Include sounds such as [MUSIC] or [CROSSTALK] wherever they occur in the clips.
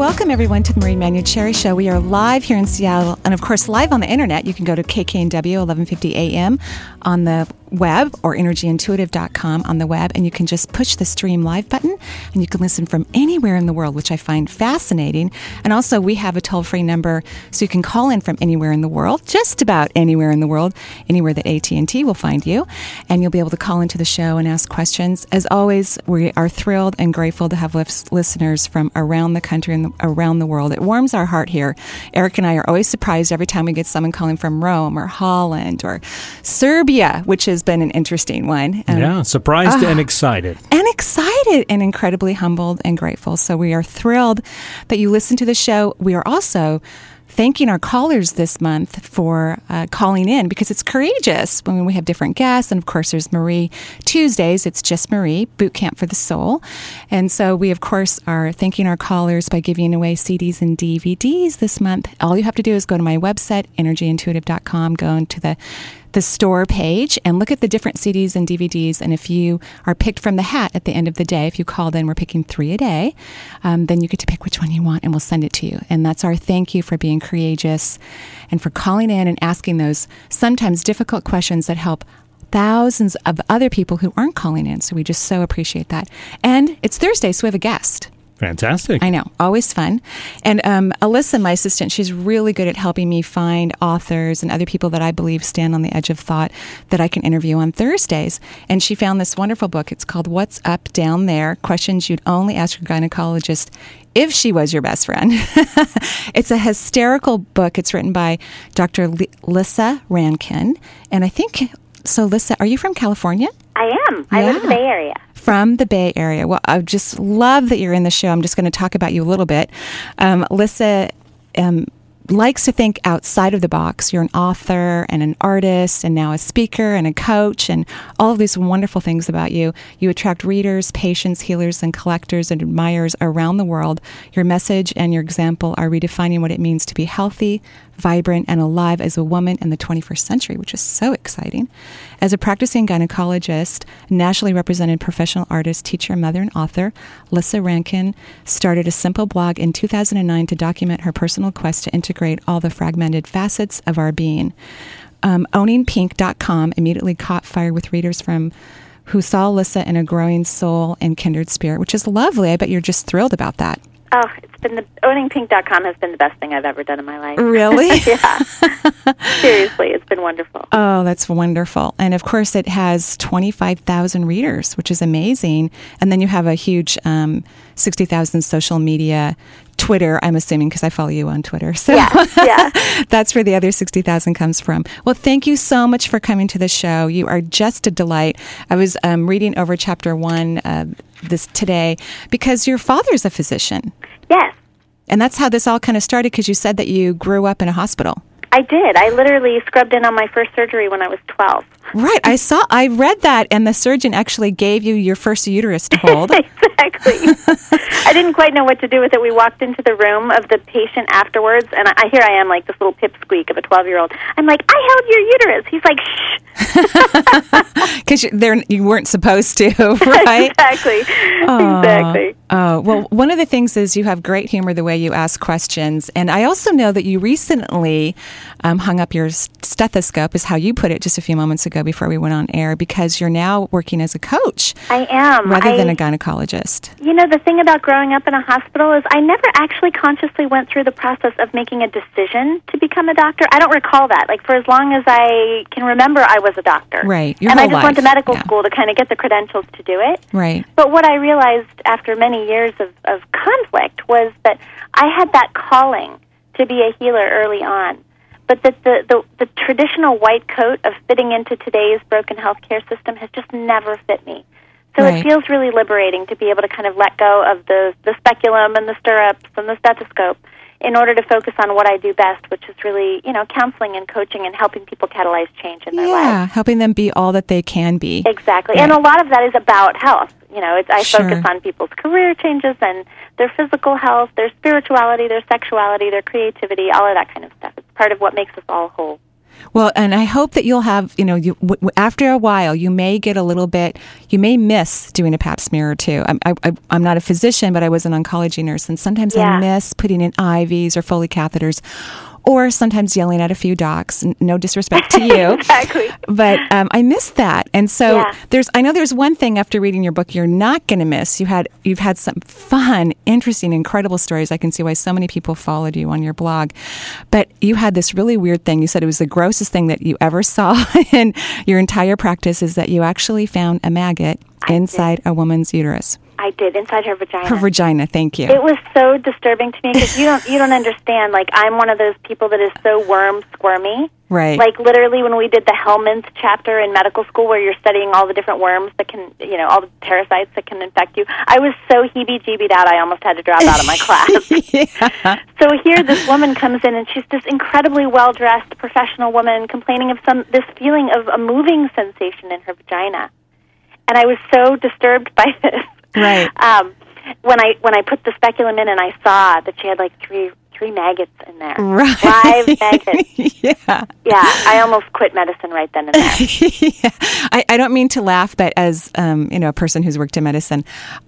Welcome, everyone, to the Marie Manuchehri Show. We are live here in Seattle, and of course, live on the internet. You can go to KKNW 1150 AM on the web or energyintuitive.com on the web, and you can just push the stream live button and you can listen from anywhere in the world, which I find fascinating. And also, we have a toll free number so you can call in from anywhere in the world, just about anywhere in the world, anywhere that AT&T will find you, and you'll be able to call into the show and ask questions. As always, we are thrilled and grateful to have listeners from around the country and around the world. It warms our heart here. Eric and I are always surprised every time we get someone calling from Rome or Holland or Serbia, which is has been an interesting one. Um, yeah, surprised uh, and excited. And excited and incredibly humbled and grateful. So we are thrilled that you listen to the show. We are also thanking our callers this month for uh, calling in because it's courageous when we have different guests. And of course, there's Marie Tuesdays. It's just Marie, Boot Camp for the Soul. And so we, of course, are thanking our callers by giving away CDs and DVDs this month. All you have to do is go to my website, energyintuitive.com, go into the the store page and look at the different CDs and DVDs. And if you are picked from the hat at the end of the day, if you called in, we're picking three a day, um, then you get to pick which one you want and we'll send it to you. And that's our thank you for being courageous and for calling in and asking those sometimes difficult questions that help thousands of other people who aren't calling in. So we just so appreciate that. And it's Thursday, so we have a guest. Fantastic. I know, always fun. And um, Alyssa, my assistant, she's really good at helping me find authors and other people that I believe stand on the edge of thought that I can interview on Thursdays. And she found this wonderful book. It's called What's Up Down There Questions You'd Only Ask Your Gynecologist if she was your best friend. [LAUGHS] it's a hysterical book. It's written by Dr. L- Lissa Rankin. And I think, so Lissa, are you from California? I am. I live in the Bay Area from the Bay Area. Well, I just love that you're in the show. I'm just going to talk about you a little bit. Um, Lissa um, likes to think outside of the box. You're an author and an artist, and now a speaker and a coach, and all of these wonderful things about you. You attract readers, patients, healers, and collectors and admirers around the world. Your message and your example are redefining what it means to be healthy, vibrant, and alive as a woman in the 21st century, which is so exciting. As a practicing gynecologist, nationally represented professional artist, teacher, mother, and author, Lissa Rankin started a simple blog in 2009 to document her personal quest to integrate all the fragmented facets of our being. Um, owningpink.com immediately caught fire with readers from who saw Lissa in a growing soul and kindred spirit, which is lovely. I bet you're just thrilled about that. Oh, been the owningpink.com has been the best thing I've ever done in my life. Really? [LAUGHS] yeah. [LAUGHS] Seriously, it's been wonderful. Oh, that's wonderful. And of course, it has 25,000 readers, which is amazing. And then you have a huge um, 60,000 social media Twitter, I'm assuming, because I follow you on Twitter. So yeah, yeah. [LAUGHS] that's where the other 60,000 comes from. Well, thank you so much for coming to the show. You are just a delight. I was um, reading over chapter one uh, this today because your father's a physician. Yes. And that's how this all kind of started because you said that you grew up in a hospital. I did. I literally scrubbed in on my first surgery when I was 12. Right. I saw, I read that, and the surgeon actually gave you your first uterus to [LAUGHS] hold. exactly. [LAUGHS] I didn't quite know what to do with it. We walked into the room of the patient afterwards, and I, here I am, like this little pipsqueak of a 12 year old. I'm like, I held your uterus. He's like, shh. [LAUGHS] Because you weren't supposed to, right? exactly. exactly. Oh, well, one of the things is you have great humor the way you ask questions. And I also know that you recently um, hung up your stethoscope, is how you put it just a few moments ago before we went on air, because you're now working as a coach. I am. Rather I, than a gynecologist. You know, the thing about growing up in a hospital is I never actually consciously went through the process of making a decision to become a doctor. I don't recall that. Like, for as long as I can remember, I was a doctor. Right. Your and I just life. went to medical yeah. school to kind of get the credentials to do it. Right. But what I realized after many years of, of conflict was that I had that calling to be a healer early on, but that the, the, the traditional white coat of fitting into today's broken healthcare system has just never fit me. So Right. it feels really liberating to be able to kind of let go of the the speculum and the stirrups and the stethoscope in order to focus on what I do best, which is really, you know, counseling and coaching and helping people catalyze change in their lives. Yeah, helping them be all that they can be. Exactly. Right. And a lot of that is about health. You know, it's, I Sure. focus on people's career changes and their physical health, their spirituality, their sexuality, their creativity, all of that kind of stuff. It's part of what makes us all whole. Well, and I hope that you'll have, you know, you, w- w- after a while, you may get a little bit, you may miss doing a pap smear or two. I'm, I, I, I'm not a physician, but I was an oncology nurse, and sometimes I miss putting in IVs or Foley catheters, or sometimes yelling at a few docs. No disrespect to you. [LAUGHS] Exactly. But um, I missed that, and so Yeah. there's. I know there's one thing after reading your book you're not going to miss. You had you've had some fun, interesting, incredible stories. I can see why so many people followed you on your blog. But you had this really weird thing. You said it was the grossest thing that you ever saw [LAUGHS] in your entire practice. Is that you actually found a maggot inside a woman's uterus, I did inside her vagina. her vagina. Thank you. It was so disturbing to me because you don't you don't understand. Like I'm one of those people that is so worm squirmy. Right. Like literally, when we did the helminths chapter in medical school, where you're studying all the different worms that can, you know, all the parasites that can infect you, I was so heebie-jeebied out. I almost had to drop out of my [LAUGHS] class. yeah. So here, this woman comes in, and she's this incredibly well-dressed professional woman complaining of some this feeling of a moving sensation in her vagina, and I was so disturbed by [LAUGHS] this. Right. Um, when I when I put the speculum in, and I saw that she had like three three maggots in there, Right. live maggots. [LAUGHS] yeah. Yeah, I almost quit medicine right then and there. [LAUGHS] yeah. I, I don't mean to laugh, but as um, you know, a person who's worked in medicine,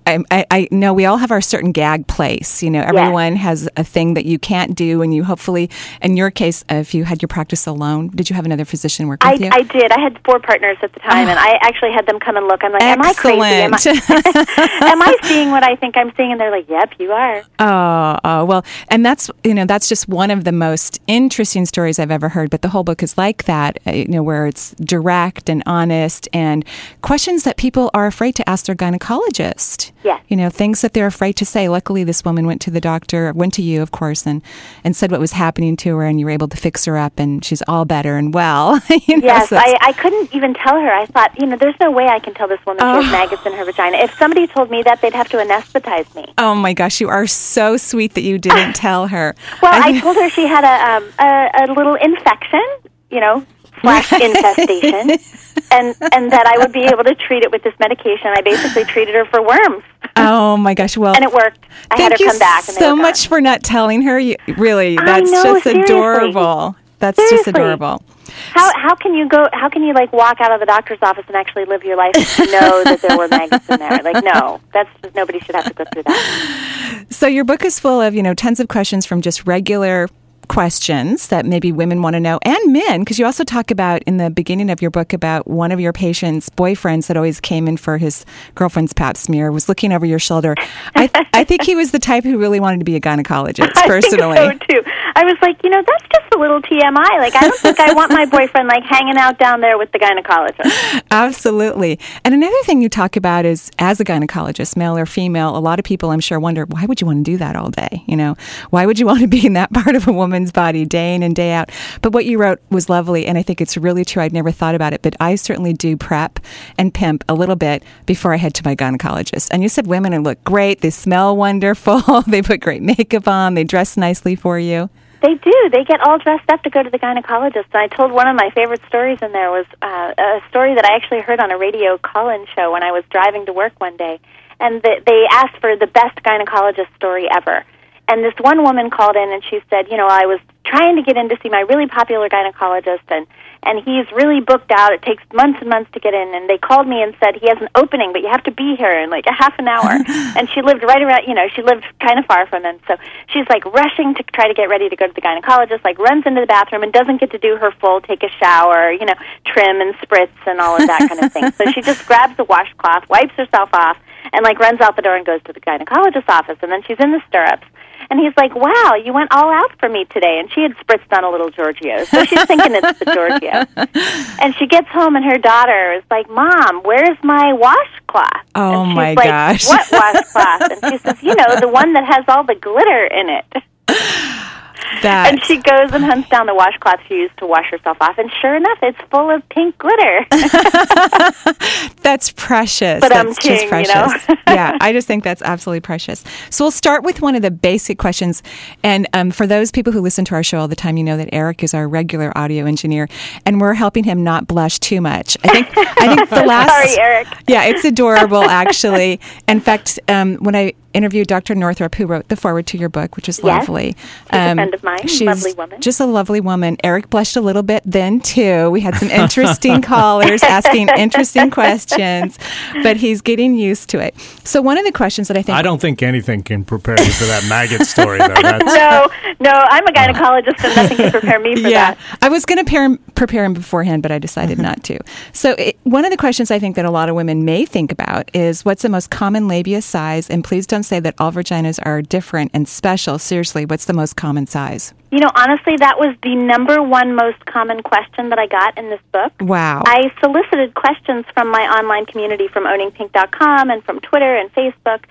I, I, I know we all have our certain gag place. You know, everyone has a thing that you can't do, and you hopefully, in your case, uh, if you had your practice alone, did you have another physician work I, with you? I did. I had four partners at the time, and I actually had them come and look. I'm like, am I crazy? Am I, [LAUGHS] am I seeing what I think I'm seeing? And they're like, yep, you are. Oh, oh, well, and that's you know that's just one of the most interesting stories I've ever heard. But the whole book is like that, uh, you know, where it's direct and honest and questions that people are afraid to ask their gynecologist. Yes. you know, things that they're afraid to say. Luckily, this woman went to the doctor, went to you, of course, and and said what was happening to her, and you were able to fix her up, and she's all better and well. [LAUGHS] you know, Yes, so I, I couldn't even tell her. I thought, you know, there's no way I can tell this woman she Oh. has maggots in her vagina. If somebody told me that, they'd have to anesthetize me. Oh my gosh, you are so sweet that you didn't [LAUGHS] tell her. Well, I told her she had a um, a, a little infection, you know, slash [LAUGHS] infestation, and and that I would be able to treat it with this medication. I basically treated her for worms, oh my gosh, well, and it worked. I Thank had her you come back. And they so much gone. for not telling her. You, really, that's know, just seriously. adorable. That's just adorable. How how can you go? How can you like walk out of the doctor's office and actually live your life and know that there were maggots in there? Like, no, that's just nobody should have to go through that. So your book is full of, you know, tons of questions from just regular questions that maybe women want to know and men because you also talk about in the beginning of your book about one of your patients boyfriends that always came in for his girlfriend's pap smear was looking over your shoulder i, [LAUGHS] I think he was the type who really wanted to be a gynecologist personally I think so too. I was like, you know, that's just a little TMI. Like, I don't think I want my boyfriend like hanging out down there with the gynecologist. Absolutely. And another thing you talk about is as a gynecologist, male or female, a lot of people I'm sure wonder, why would you want to do that all day? You know, why would you want to be in that [LAUGHS] part of a woman's body day in and day out? But what you wrote was lovely. And I think it's really true. I'd never thought about it, but I certainly do prep and pimp a little bit before I head to my gynecologist. And you said women look great. They smell wonderful. [LAUGHS] they put great makeup on. They dress nicely for you. They do. They get all dressed up to go to the gynecologist. And I told one of my favorite stories in there was uh, a story that I actually heard on a radio call-in show when I was driving to work one day, and the, they asked for the best gynecologist story ever. And this one woman called in and she said, you know, I was trying to get in to see my really popular gynecologist, and and he's really booked out. It takes months and months to get in. And they called me and said he has an opening, but you have to be here in like a half an hour. [LAUGHS] and she lived right around, you know, she lived kind of far from him. So she's like rushing to try to get ready to go to the gynecologist, like runs into the bathroom and doesn't get to do her full take a shower, you know, trim and spritz and all of that kind of thing. So she just grabs the washcloth, wipes herself off, and like runs out the door and goes to the gynecologist's office. And then she's in the stirrups. And he's like, "Wow, you went all out for me today." And she had spritzed on a little Giorgio, so she's thinking it's the Giorgio. [LAUGHS] And she gets home, and her daughter is like, "Mom, where's my washcloth?" Oh, and she's my like, gosh. What washcloth? and she [LAUGHS] says, "You know, the one that has all the glitter in it." [LAUGHS] That- and she goes and hunts down the washcloth she used to wash herself off, and sure enough, it's full of pink glitter. [LAUGHS] That's precious. But I'm that's just king, you precious. know? [LAUGHS] yeah, I just think that's absolutely precious. So we'll start with one of the basic questions. And um, for those people who listen to our show all the time, you know that Eric is our regular audio engineer, and we're helping him not blush too much. I think. I think [LAUGHS] the last. Sorry, Eric. Yeah, it's adorable, actually. In fact, um, when I interviewed Dr. Northrup, who wrote the foreword to your book, which is Yes. Um, lovely. She's a friend of mine, She's lovely woman. Just a lovely woman. Eric blushed a little bit then too. We had some interesting [LAUGHS] callers asking [LAUGHS] interesting questions, but he's getting used to it. So one of the questions that I think I don't think anything can prepare you for that maggot story, though. [LAUGHS] That's, No, no, I'm a gynecologist, and nothing can prepare me for yeah, that. I was going to prepare him, prepare him beforehand, but I decided not to. So, it, one of the questions I think that a lot of women may think about is what's the most common labia size? And please don't say that all vaginas are different and special. Seriously, what's the most common size? You know, honestly, that was the number one most common question that I got in this book. Wow. I solicited questions from my online community from owningpink.com and from Twitter and Facebook,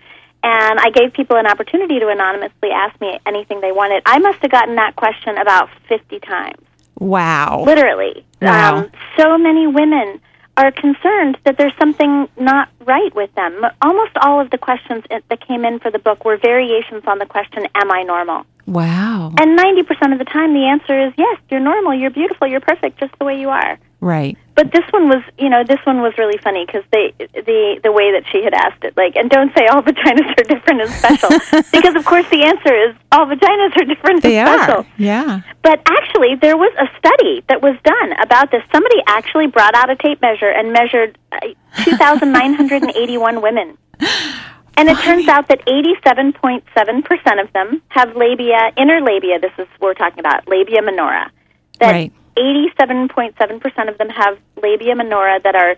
and I gave people an opportunity to anonymously ask me anything they wanted. I must have gotten that question about 50 times, wow. literally. Wow. Um, so many women are concerned that there's something not right with them. Almost all of the questions that came in for the book were variations on the question, Am I normal? Wow. And 90% of the time, the answer is yes, you're normal, you're beautiful, you're perfect just the way you are. Right. But this one was, you know, this one was really funny because they, the the way that she had asked it, like, and don't say all [LAUGHS] vaginas are different and special, [LAUGHS] because of course the answer is all vaginas are different They and special. are. Yeah. But actually, there was a study that was done about this. Somebody actually brought out a tape measure and measured uh, [LAUGHS] 2,981 women. And it turns out that 87.7% of them have labia, inner labia, this is, what we're talking about, labia minora. That Right. 87.7% of them have labia minora that are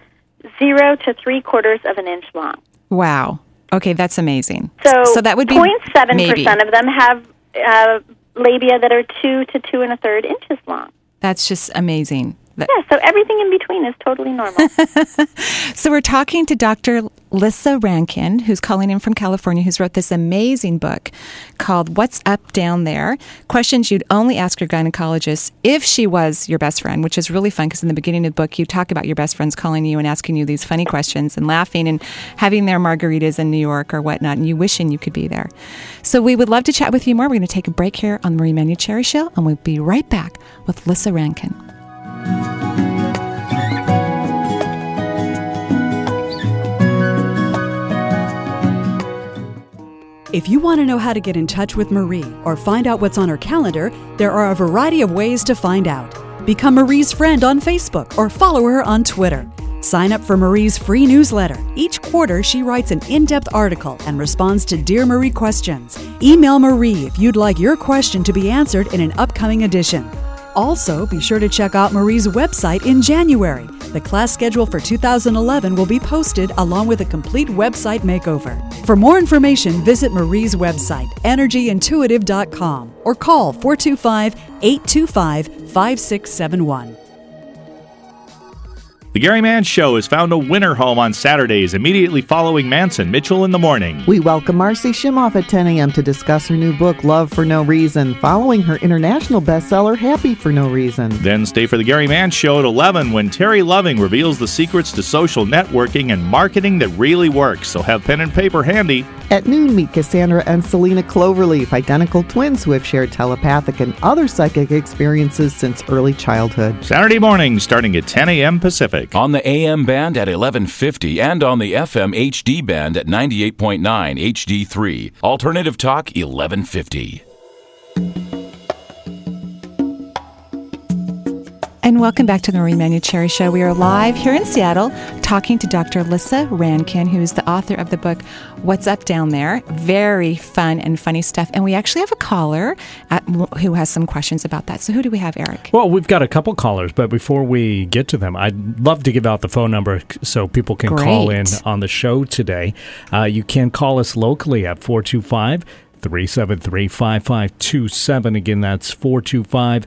zero to three quarters of an inch long. Wow. Okay, that's amazing. So, so that would be 0.7% maybe. of them have uh, labia that are two to two and a third inches long. That's just amazing. That- Yeah, so everything in between is totally normal. [LAUGHS] So we're talking to Dr. Lissa Rankin, who's calling in from California, who's wrote this amazing book called What's Up Down There? Questions you'd only ask your gynecologist if she was your best friend, which is really fun because in the beginning of the book you talk about your best friends calling you and asking you these funny questions and laughing and having their margaritas in New York or whatnot and you wishing you could be there. So we would love to chat with you more. We're going to take a break here on the Marie Manuchehri Show and we'll be right back with Lissa Rankin. If you want to know how to get in touch with Marie or find out what's on her calendar, there are a variety of ways to find out. Become Marie's friend on Facebook or follow her on Twitter. Sign up for Marie's free newsletter. Each quarter, she writes an in depth article and responds to Dear Marie questions. Email Marie if you'd like your question to be answered in an upcoming edition. Also, be sure to check out Marie's website in January. The class schedule for 2011 will be posted along with a complete website makeover. For more information, visit Marie's website, energyintuitive.com, or call 425 825 5671. The Gary Mann Show has found a winter home on Saturdays immediately following Manson Mitchell in the morning. We welcome Marcy Shimoff at 10 a.m. to discuss her new book, Love for No Reason, following her international bestseller, Happy for No Reason. Then stay for the Gary Mann Show at 11 when Terry Loving reveals the secrets to social networking and marketing that really works. So have pen and paper handy. At noon, meet Cassandra and Selena Cloverleaf, identical twins who have shared telepathic and other psychic experiences since early childhood. Saturday morning starting at 10 a.m. Pacific. On the AM band at 1150 and on the FM HD band at 98.9 HD3. Alternative Talk 1150. And welcome back to the Marie Manuchehri Show. We are live here in Seattle talking to Dr. Lissa Rankin, who is the author of the book What's Up Down There. Very fun and funny stuff. And we actually have a caller at, who has some questions about that. So who do we have, Eric? Well, we've got a couple callers, but before we get to them, I'd love to give out the phone number so people can call in on the show today. Uh, you can call us locally at 425 373 5527. Again, that's 425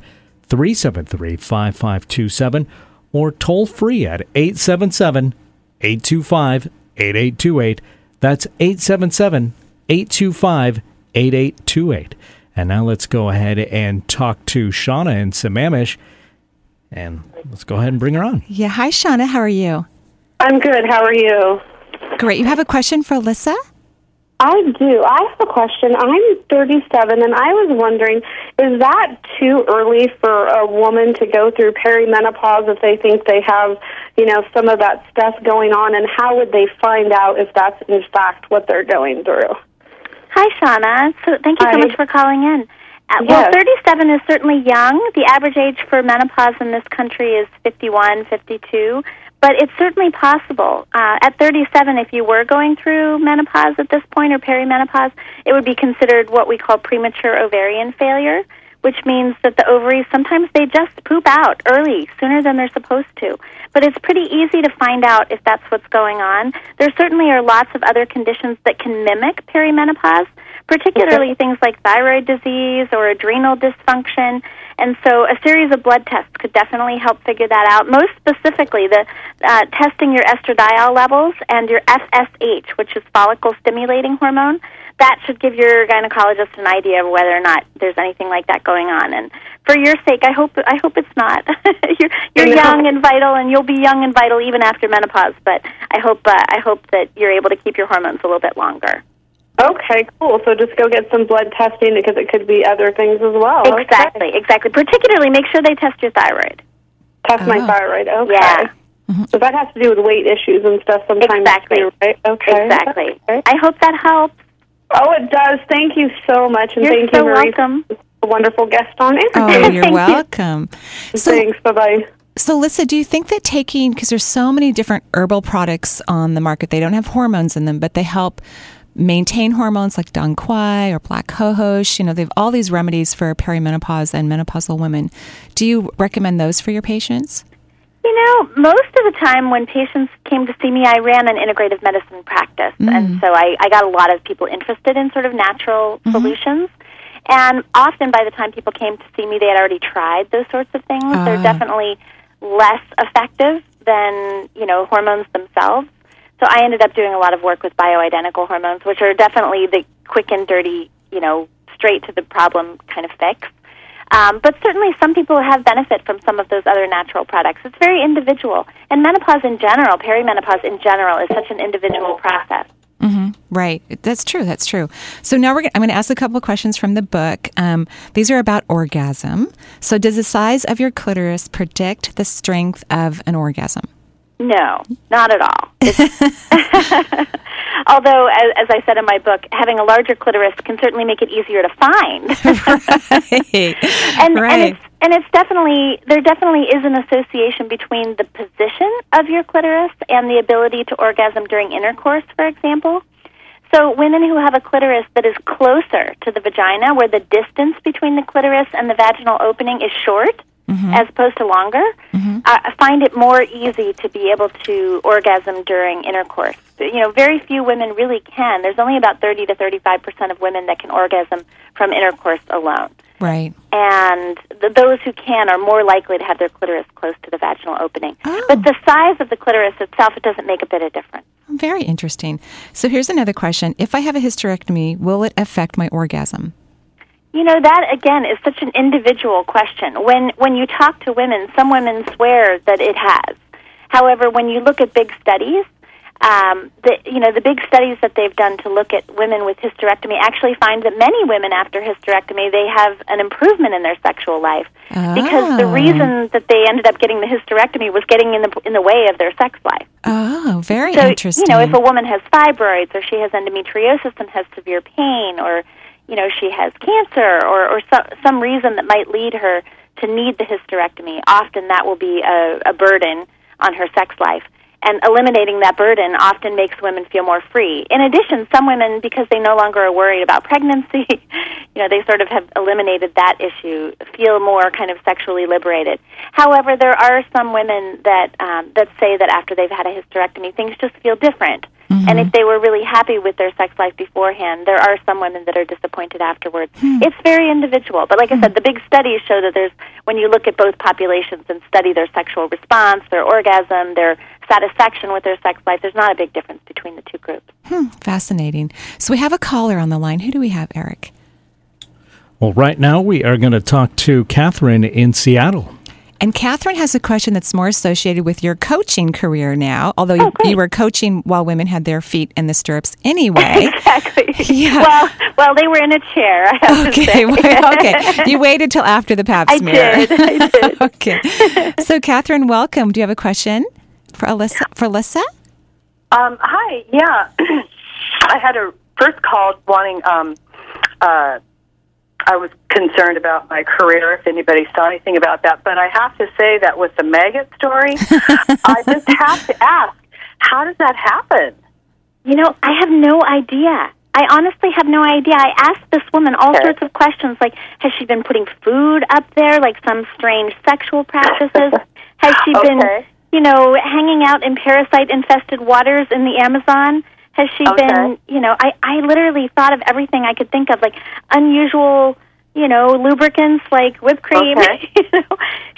373 5527 or toll free at 877 825 8828. That's 877 825 8828. And now let's go ahead and talk to Shauna in Sammamish. And let's go ahead and bring her on. Yeah. Hi, Shauna. How are you? I'm good. How are you? Great. You have a question for Alyssa? I do. I have a question. I'm 37, and I was wondering is that too early for a woman to go through perimenopause if they think they have, you know, some of that stuff going on? And how would they find out if that's in fact what they're going through? Hi, Shauna. So thank you so Hi. much for calling in. Uh, Well, 37 is certainly young. The average age for menopause in this country is 51, 52, but it's certainly possible. Uh, at 37, if you were going through menopause at this point or perimenopause, it would be considered what we call premature ovarian failure, which means that the ovaries sometimes they just poop out early, sooner than they're supposed to. But it's pretty easy to find out if that's what's going on. There certainly are lots of other conditions that can mimic perimenopause particularly things like thyroid disease or adrenal dysfunction. And so a series of blood tests could definitely help figure that out. Most specifically, the uh, testing your estradiol levels and your FSH, which is follicle stimulating hormone. That should give your gynecologist an idea of whether or not there's anything like that going on. And for your sake, I hope I hope it's not. [LAUGHS] you're you're young and vital, and you'll be young and vital even after menopause. But I hope uh, I hope that you're able to keep your hormones a little bit longer. Okay, cool. So just go get some blood testing because it could be other things as well. Okay. Exactly, exactly. Particularly, make sure they test your thyroid. Test my Oh. thyroid. Okay. Yeah. Mm-hmm. So that has to do with weight issues and stuff sometimes. Exactly. too, right? Okay. Exactly. Okay. I hope that helps. Oh, it does. Thank you so much, and thank You're thank so you, Marie, welcome. for a wonderful guest on it. Oh, you're you. welcome. So, Thanks. Bye bye. so, Alyssa, do you think that taking, because there's so many different herbal products on the market, they don't have hormones in them, but they help maintain hormones like Dong Quai or Black Cohosh. You know, they have all these remedies for perimenopause and menopausal women. Do you recommend those for your patients? You know, most of the time when patients came to see me, I ran an integrative medicine practice, and so I, I got a lot of people interested in sort of natural solutions. And often, by the time people came to see me, they had already tried those sorts of things. They're Ah. definitely less effective than you know hormones themselves. So I ended up doing a lot of work with bioidentical hormones, which are definitely the quick and dirty, you know, straight to the problem kind of fix. Um, but certainly, some people have benefit from some of those other natural products. It's very individual, and menopause in general, perimenopause in general, is such an individual process. Right. That's true. That's true. So now we're I'm going to ask a couple of questions from the book. Um, these are about orgasm. So does the size of your clitoris predict the strength of an orgasm? No, not at all. [LAUGHS] Although, as, as I said in my book, having a larger clitoris can certainly make it easier to find. [LAUGHS] [LAUGHS] and right. and it's and it's definitely there definitely is an association between the position of your clitoris and the ability to orgasm during intercourse, for example. So women who have a clitoris that is closer to the vagina, where the distance between the clitoris and the vaginal opening is short, as opposed to longer, uh, find it more easy to be able to orgasm during intercourse. You know, very few women really can. There's only about 30 to 35 percent of women that can orgasm from intercourse alone right. and th- those who can are more likely to have their clitoris close to the vaginal opening. Oh. But the size of the clitoris itself, it doesn't make a bit of difference. Very interesting. So here's another question. If I have a hysterectomy, will it affect my orgasm? You know that again is such an individual question. When when you talk to women, some women swear that it has. However, when you look at big studies, um, the you know the big studies that they've done to look at women with hysterectomy actually find that many women after hysterectomy they have an improvement in their sexual life because the Oh. reason that they ended up getting the hysterectomy was getting in the in the way of their sex life. Oh, very so, interesting. You know, if a woman has fibroids or she has endometriosis and has severe pain or, you know, she has cancer or, or so, some reason that might lead her to need the hysterectomy, often that will be a, a burden on her sex life. And eliminating that burden often makes women feel more free. In addition, some women, because they no longer are worried about pregnancy, [LAUGHS] you know, they sort of have eliminated that issue, feel more kind of sexually liberated. However, there are some women that um, that say that after they've had a hysterectomy, things just feel different. Mm-hmm. And if they were really happy with their sex life beforehand, there are some women that are disappointed afterwards. Hmm. It's very individual. But like I said, hmm. the big studies show that there's when you look at both populations and study their sexual response, their orgasm, their satisfaction with their sex life, there's not a big difference between the two groups. Hmm. Fascinating. So we have a caller on the line. Who do we have, Eric? Well, right now we are going to talk to Catherine in Seattle. And Catherine has a question that's more associated with your coaching career now, although you, Oh, you were coaching while women had their feet in the stirrups [LAUGHS] anyway. exactly. Yeah. Well, well, they were in a chair. I have to Okay, [LAUGHS] say. well, okay. You [LAUGHS] waited till after the pap I smear. did. I did. okay. So, Catherine, welcome. Do you have a question for Alyssa? For Alyssa? Um, hi, yeah. [CLEARS THROAT] I had a first call wanting. Um, uh, I was concerned about my career. If anybody saw anything about that, but I have to say that with the maggot story, [LAUGHS] I just have to ask: How does that happen? You know, I have no idea. I honestly have no idea. I asked this woman all Okay. sorts of questions, like has she been putting food up there, like some strange sexual practices? [LAUGHS] has she been, you know, hanging out in parasite-infested waters in the Amazon? Has she oh, Okay. been, you know, I I literally thought of everything I could think of, like unusual, you know, lubricants like whipped cream. [LAUGHS] Okay. you know,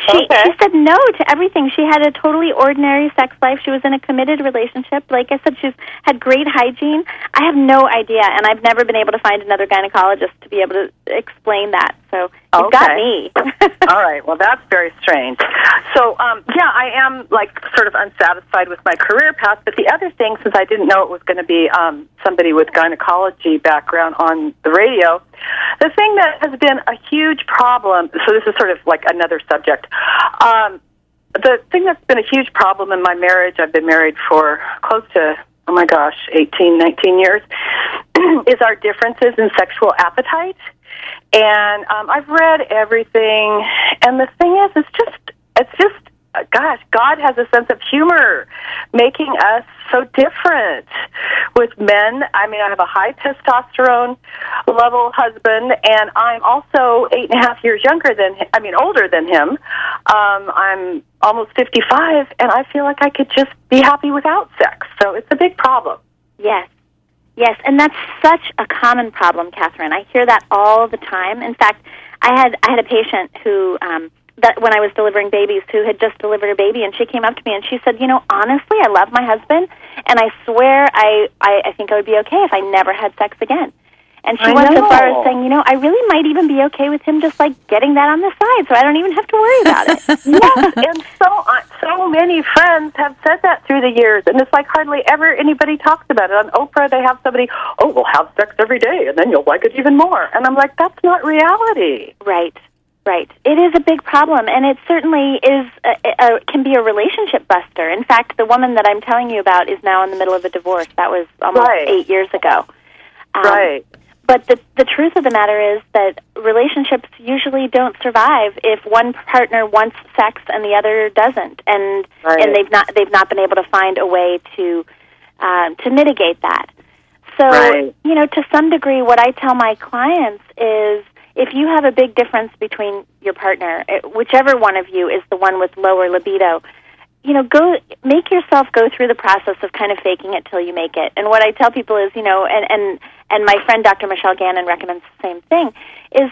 she Okay. she said no to everything. She had a totally ordinary sex life. She was in a committed relationship. Like I said, she's had great hygiene. I have no idea, and I've never been able to find another gynecologist to be able to explain that. So you've got me. [LAUGHS] All right. Well, that's very strange. So, um, yeah, I am like sort of unsatisfied with my career path. But the other thing, since I didn't know it was going to be um, somebody with gynecology background on the radio, the thing that has been a huge problem. So this is sort of like another subject. Um, the thing that's been a huge problem in my marriage. I've been married for close to oh my gosh, 18, 19 years, [CLEARS THROAT] is our differences in sexual appetite. And um, I've read everything, and the thing is, it's just, it's just, gosh, God has a sense of humor, making us so different. With men, I mean, I have a high testosterone level husband, and I'm also eight and a half years younger than, hi- I mean, older than him. Um, I'm almost fifty-five, and I feel like I could just be happy without sex. So it's a big problem. Yes. Yes, and that's such a common problem, Catherine. I hear that all the time. In fact, I had I had a patient who um that when I was delivering babies who had just delivered a baby and she came up to me and she said, "You know, honestly, I love my husband and I swear I I, I think I would be okay if I never had sex again." And she I went so far as saying, "You know, I really might even be okay with him just like getting that on the side so I don't even have to worry about it." [LAUGHS] [LAUGHS] yes, [LAUGHS] and so uh, so many friends have said that through the years, and it's like hardly ever anybody talks about it. On Oprah, they have somebody, oh, we'll have sex every day, and then you'll like it even more. And I'm like, that's not reality. Right, right. It is a big problem, and it certainly is a, a, can be a relationship buster. In fact, the woman that I'm telling you about is now in the middle of a divorce. That was almost Right. eight years ago. Um, right. But the the truth of the matter is that relationships usually don't survive if one partner wants sex and the other doesn't, and Right. and they've not they've not been able to find a way to um, to mitigate that. So Right. you know, to some degree, what I tell my clients is if you have a big difference between your partner, eh, whichever one of you is the one with lower libido, you know, go make yourself go through the process of kind of faking it till you make it. And what I tell people is, you know, and and and my friend Dr. Michelle Gannon recommends the same thing is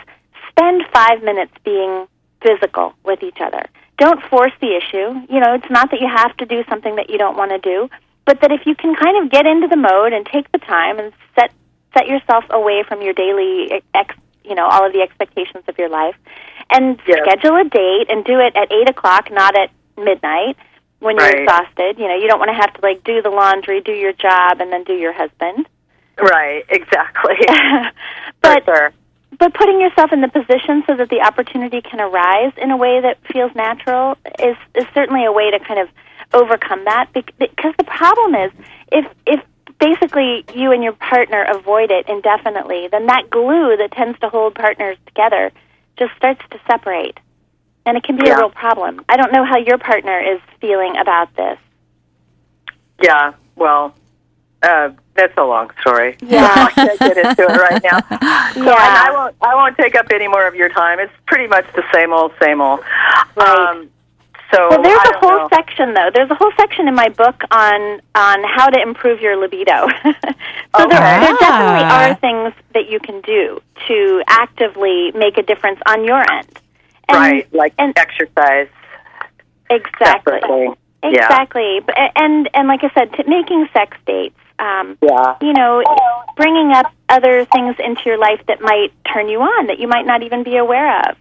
spend 5 minutes being physical with each other. Don't force the issue. You know, it's not that you have to do something that you don't want to do, but that if you can kind of get into the mode and take the time and set set yourself away from your daily ex, you know, all of the expectations of your life, and schedule a date and do it at eight o'clock, not at midnight when you're exhausted. You know, you don't want to have to like do the laundry, do your job, and then do your husband. Right. [LAUGHS] Exactly. [LAUGHS] but sure. but putting yourself in the position so that the opportunity can arise in a way that feels natural is is certainly a way to kind of overcome that bec- because the problem is if if basically you and your partner avoid it indefinitely then that glue that tends to hold partners together just starts to separate and it can be Yeah. a real problem i don't know how your partner is feeling about this Yeah. Well, uh, that's a long story. [LAUGHS] Yeah. I can't get into it right now. [LAUGHS] So, Yeah. I won't. I won't take up any more of your time. It's pretty much the same old, same old. Right. Um, so Well, there's I a don't whole know. section though. There's a whole section in my book on on how to improve your libido. [LAUGHS] so there, Okay. there definitely Ah. are things that you can do to actively make a difference on your end. And, right, like and exercise exactly. separately. Exactly, but and and like I said, t- making sex dates Um, Yeah. you know, bringing up other things into your life that might turn you on that you might not even be aware of.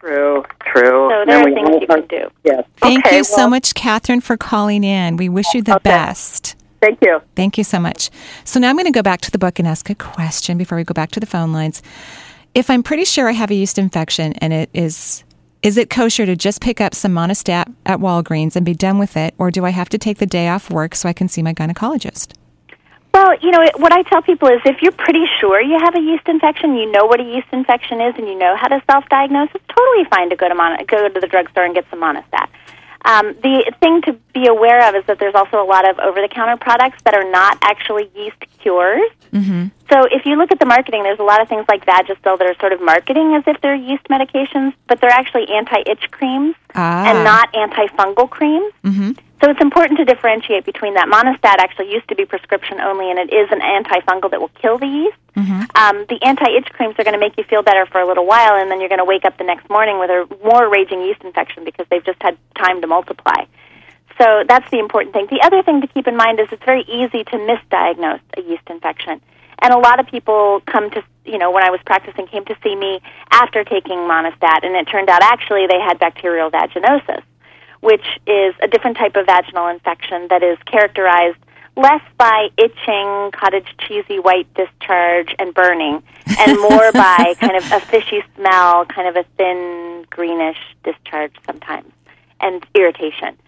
True. True. So there are things you our- can do. Yes. Thank Okay, you so much, Catherine, for calling in. We wish you the Okay. best. Thank you. Thank you so much. So now I'm going to go back to the book and ask a question before we go back to the phone lines. If I'm pretty sure I have a yeast infection and it is is it kosher to just pick up some monistat at Walgreens and be done with it or do I have to take the day off work so I can see my gynecologist? Well, you know, what I tell people is if you're pretty sure you have a yeast infection, you know what a yeast infection is, and you know how to self-diagnose, it's totally fine to go to mon- go to the drugstore and get some Monistat. Um, the thing to be aware of is that there's also a lot of over-the-counter products that are not actually yeast cures. Mhm. So if you look at the marketing, there's a lot of things like Vagisil that are sort of marketing as if they're yeast medications, but they're actually anti-itch creams Ah. and not antifungal creams. Mhm. So it's important to differentiate between that. Monistat actually used to be prescription only, and it is an antifungal that will kill the yeast. Um, the anti-itch creams are going to make you feel better for a little while, and then you're going to wake up the next morning with a more raging yeast infection because they've just had time to multiply. So that's the important thing. The other thing to keep in mind is it's very easy to misdiagnose a yeast infection. And a lot of people come to, you know, when I was practicing, came to see me after taking Monistat, and it turned out actually they had bacterial vaginosis, which is a different type of vaginal infection that is characterized less by itching, cottage cheesy white discharge, and burning, and more [LAUGHS] by kind of a fishy smell, kind of a thin greenish discharge sometimes, and irritation.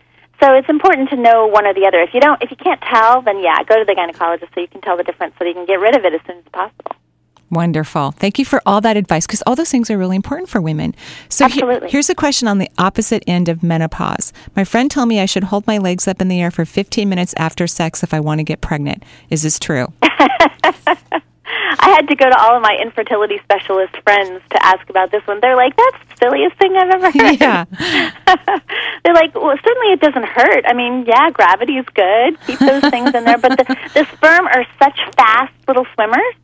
So it's important to know one or the other. If you don't, if you can't tell, then yeah, go to the gynecologist so you can tell the difference, so you can get rid of it as soon as possible. Wonderful. Thank you for all that advice because all those things are really important for women. So he- here's a question on the opposite end of menopause. My friend told me I should hold my legs up in the air for 15 minutes after sex if I want to get pregnant. Is this true? [LAUGHS] I had to go to all of my infertility specialist friends to ask about this one. They're like, "That's the silliest thing I've ever heard." yeah. [LAUGHS] They're like, "Well, certainly it doesn't hurt. I mean, yeah, gravity is good. Keep those things in there, but the, the sperm are such fast little swimmers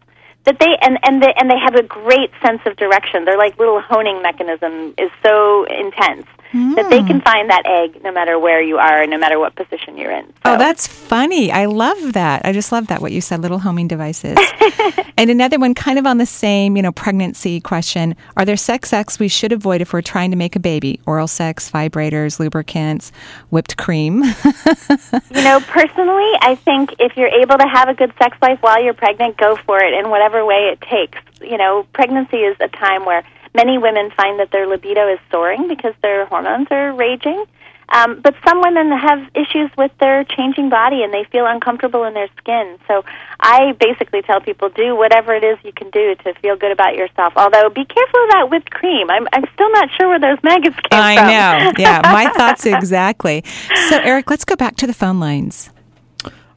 that they and and they and they have a great sense of direction. Their like little honing mechanism is so intense that they can find that egg no matter where you are no matter what position you're in. Oh, that's funny. I love that. I just love that what you said, little homing devices. [LAUGHS] and another one kind of on the same, you know, pregnancy question. Are there sex acts we should avoid if we're trying to make a baby? Oral sex, vibrators, lubricants, whipped cream? [LAUGHS] You know, personally, I think if you're able to have a good sex life while you're pregnant, go for it in whatever way it takes. You know, pregnancy is a time where many women find that their libido is soaring because their hormones are raging. Um, but some women have issues with their changing body and they feel uncomfortable in their skin. So I basically tell people do whatever it is you can do to feel good about yourself. Although be careful of that whipped cream. I'm I'm still not sure where those maggots came I from. I know. Yeah, my [LAUGHS] thoughts exactly. So, Eric, let's go back to the phone lines.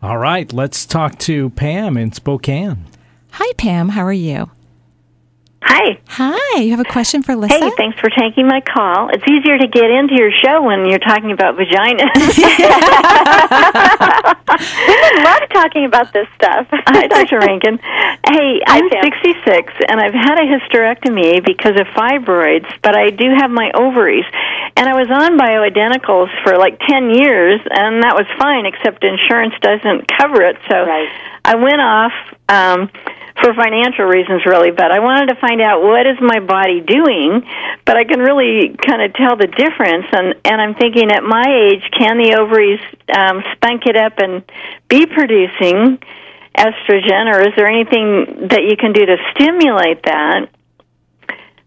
All right, let's talk to Pam in Spokane. Hi, Pam. How are you? Hi. Hi. You have a question for Lisa? Hey, thanks for taking my call. It's easier to get into your show when you're talking about vaginas. [LAUGHS] Women love talking about this stuff. [LAUGHS] Hi, Dr. Rankin. Hey, I'm 66 and I've had a hysterectomy because of fibroids, but I do have my ovaries. And I was on bioidenticals for like 10 years and that was fine except insurance doesn't cover it. So Right. I went off um for financial reasons really, but I wanted to find out what is my body doing, but I can really kind of tell the difference and and I'm thinking at my age can the ovaries um spunk it up and be producing estrogen or is there anything that you can do to stimulate that?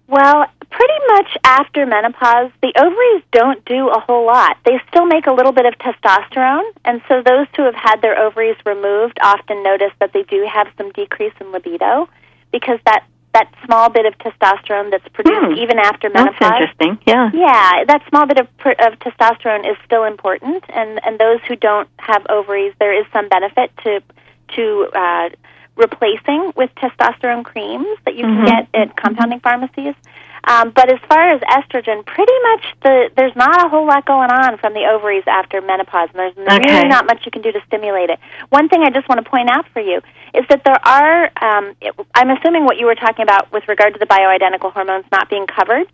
Well, pretty much after menopause, the ovaries don't do a whole lot. They still make a little bit of testosterone, and so those who have had their ovaries removed often notice that they do have some decrease in libido because that that small bit of testosterone that's produced Hmm. even after menopause. That's interesting. Yeah. Yeah, that small bit of of testosterone is still important, and and those who don't have ovaries, there is some benefit to to uh, replacing with testosterone creams that you can Mhm. get at compounding pharmacies. Um, but as far as estrogen, pretty much the there's not a whole lot going on from the ovaries after menopause, and there's Okay. really not much you can do to stimulate it. One thing I just want to point out for you is that there are. Um, it, I'm assuming what you were talking about with regard to the bioidentical hormones not being covered.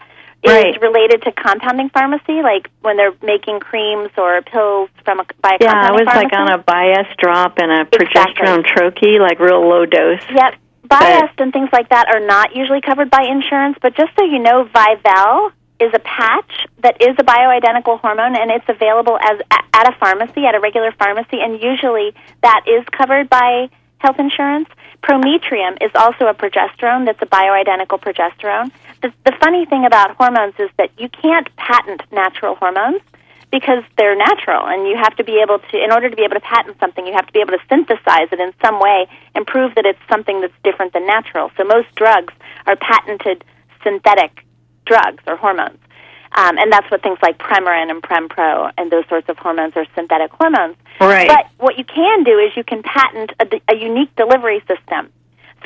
is Right. related to compounding pharmacy, like when they're making creams or pills from a, by a Yeah, I was like on a biest drop and a Exactly. progesterone troche, like real low dose. Yep. Biest and things like that are not usually covered by insurance, but just so you know, Vivelle is a patch that is a bioidentical hormone and it's available as at a pharmacy, at a regular pharmacy, and usually that is covered by health insurance. Prometrium is also a progesterone that's a bioidentical progesterone. The, the funny thing about hormones is that you can't patent natural hormones because they're natural and you have to be able to in order to be able to patent something you have to be able to synthesize it in some way and prove that it's something that's different than natural so most drugs are patented synthetic drugs or hormones um, and that's what things like Premarin and Prempro and those sorts of hormones are synthetic hormones Right. but what you can do is you can patent a, a unique delivery system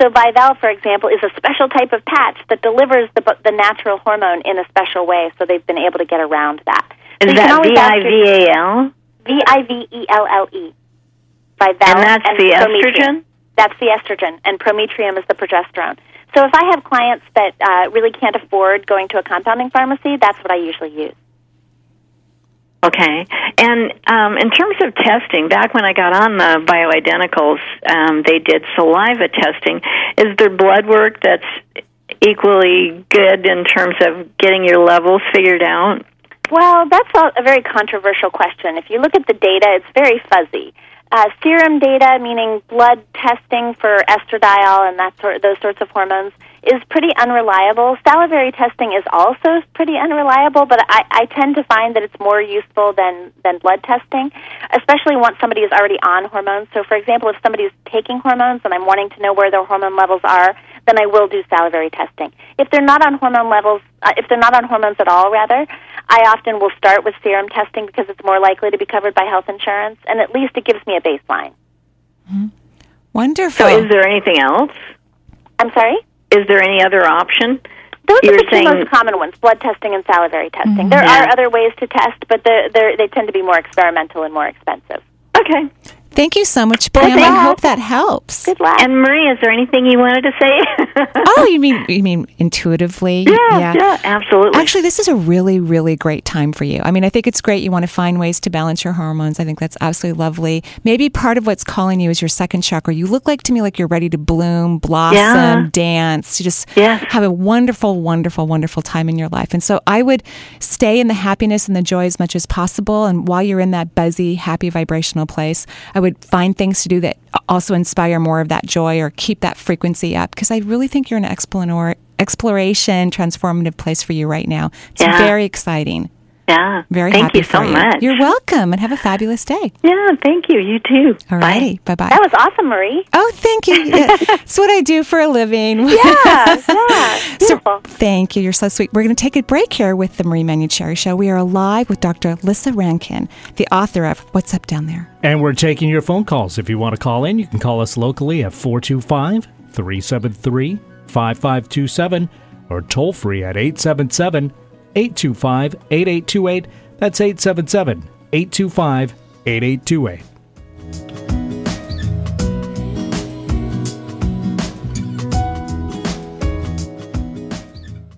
so Vivelle, for example, is a special type of patch that delivers the, the natural hormone in a special way, so they've been able to get around that. Is that V I V A L? V I V E L L E. And that's the Prometrium. estrogen? That's the estrogen, and prometrium is the progesterone. So if I have clients that uh, really can't afford going to a compounding pharmacy, that's what I usually use. Okay. And um, in terms of testing, back when I got on the bioidenticals, um, they did saliva testing. Is there blood work that's equally good in terms of getting your levels figured out? Well, that's a, very controversial question. If you look at the data, it's very fuzzy. Uh, serum data, meaning blood testing for estradiol and that sort, those sorts of hormones, is pretty unreliable. Salivary testing is also pretty unreliable, but I, I tend to find that it's more useful than, than blood testing, especially once somebody is already on hormones. So, for example, if somebody is taking hormones and I'm wanting to know where their hormone levels are, then I will do salivary testing. If they're not on hormone levels, uh, if they're not on hormones at all, rather, I often will start with serum testing because it's more likely to be covered by health insurance, and at least it gives me a baseline. Mm-hmm. Wonderful. So is there anything else? I'm sorry? Is there any other option? Those You are were the two saying- most common ones: blood testing and salivary testing. Mm-hmm. There Yeah. are other ways to test, but they're, they're, they tend to be more experimental and more expensive. Okay. Thank you so much, Pam. Okay. I hope that helps. Good luck. And Marie, is there anything you wanted to say? [LAUGHS] Oh, you mean you mean intuitively? yeah, yeah, absolutely. Actually, this is a really, really great time for you. I mean, I think it's great. You want to find ways to balance your hormones. I think that's absolutely lovely. Maybe part of what's calling you is your second chakra. You look like to me like you're ready to bloom, blossom, Yeah. dance. You just Yes. have a wonderful, wonderful, wonderful time in your life. And so I would stay in the happiness and the joy as much as possible. And while you're in that buzzy, happy vibrational place, I would find things to do that also inspire more of that joy or keep that frequency up because I really think you're an explorer, exploration, transformative place for you right now. It's Yeah. very exciting. Yeah. Very Thank happy you so you. much. You're welcome and have a fabulous day. Yeah, thank you. You too. All righty. Bye bye. That was awesome, Marie. Oh, thank you. [LAUGHS] Yeah, It's what I do for a living. Yeah, [LAUGHS] yeah. So, thank you. You're so sweet. We're going to take a break here with the Marie Manuchehri Show. We are live with Dr. Lissa Rankin, the author of What's Up Down There. And we're taking your phone calls. If you want to call in, you can call us locally at 425 373 5527 or toll free at 877 825 8828. That's 877 825 8828.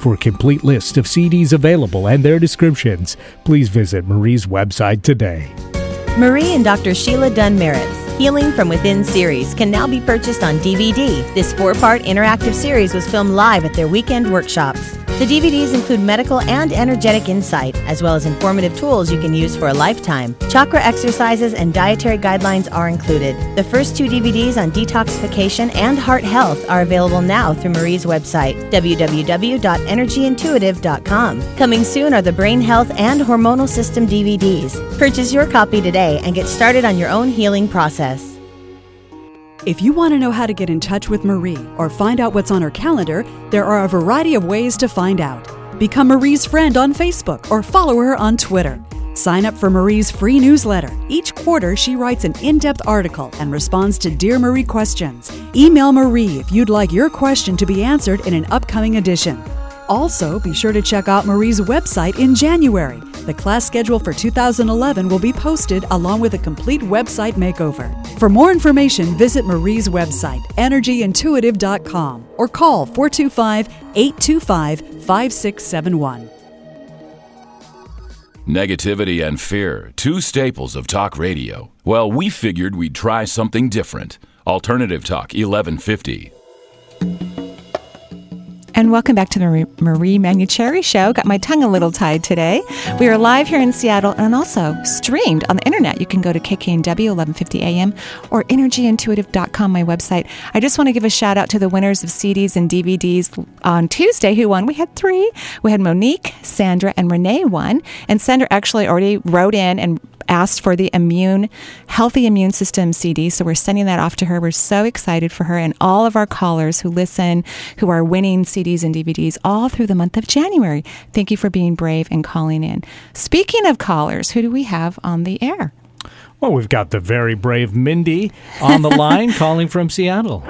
For a complete list of CDs available and their descriptions, please visit Marie's website today. Marie and Dr. Sheila Dunn Merritt's Healing from Within series can now be purchased on DVD. This four part interactive series was filmed live at their weekend workshops. The DVDs include medical and energetic insight, as well as informative tools you can use for a lifetime. Chakra exercises and dietary guidelines are included. The first two DVDs on detoxification and heart health are available now through Marie's website, www.energyintuitive.com. Coming soon are the Brain Health and Hormonal System DVDs. Purchase your copy today and get started on your own healing process. If you want to know how to get in touch with Marie or find out what's on her calendar, there are a variety of ways to find out. Become Marie's friend on Facebook or follow her on Twitter. Sign up for Marie's free newsletter. Each quarter, she writes an in depth article and responds to Dear Marie questions. Email Marie if you'd like your question to be answered in an upcoming edition. Also, be sure to check out Marie's website in January. The class schedule for 2011 will be posted along with a complete website makeover. For more information, visit Marie's website, energyintuitive.com, or call 425 825 5671. Negativity and fear, two staples of talk radio. Well, we figured we'd try something different. Alternative Talk 1150. And welcome back to the Marie, Marie Manuchehri Show. Got my tongue a little tied today. We are live here in Seattle and also streamed on the internet. You can go to KKNW 1150 AM or energyintuitive.com, my website. I just want to give a shout out to the winners of CDs and DVDs on Tuesday who won. We had three. We had Monique, Sandra, and Renee won. And Sandra actually already wrote in and asked for the immune, healthy immune system CD. So we're sending that off to her. We're so excited for her and all of our callers who listen, who are winning CDs and DVDs all through the month of January. Thank you for being brave and calling in. Speaking of callers, who do we have on the air? Well, we've got the very brave Mindy on the line [LAUGHS] calling from Seattle.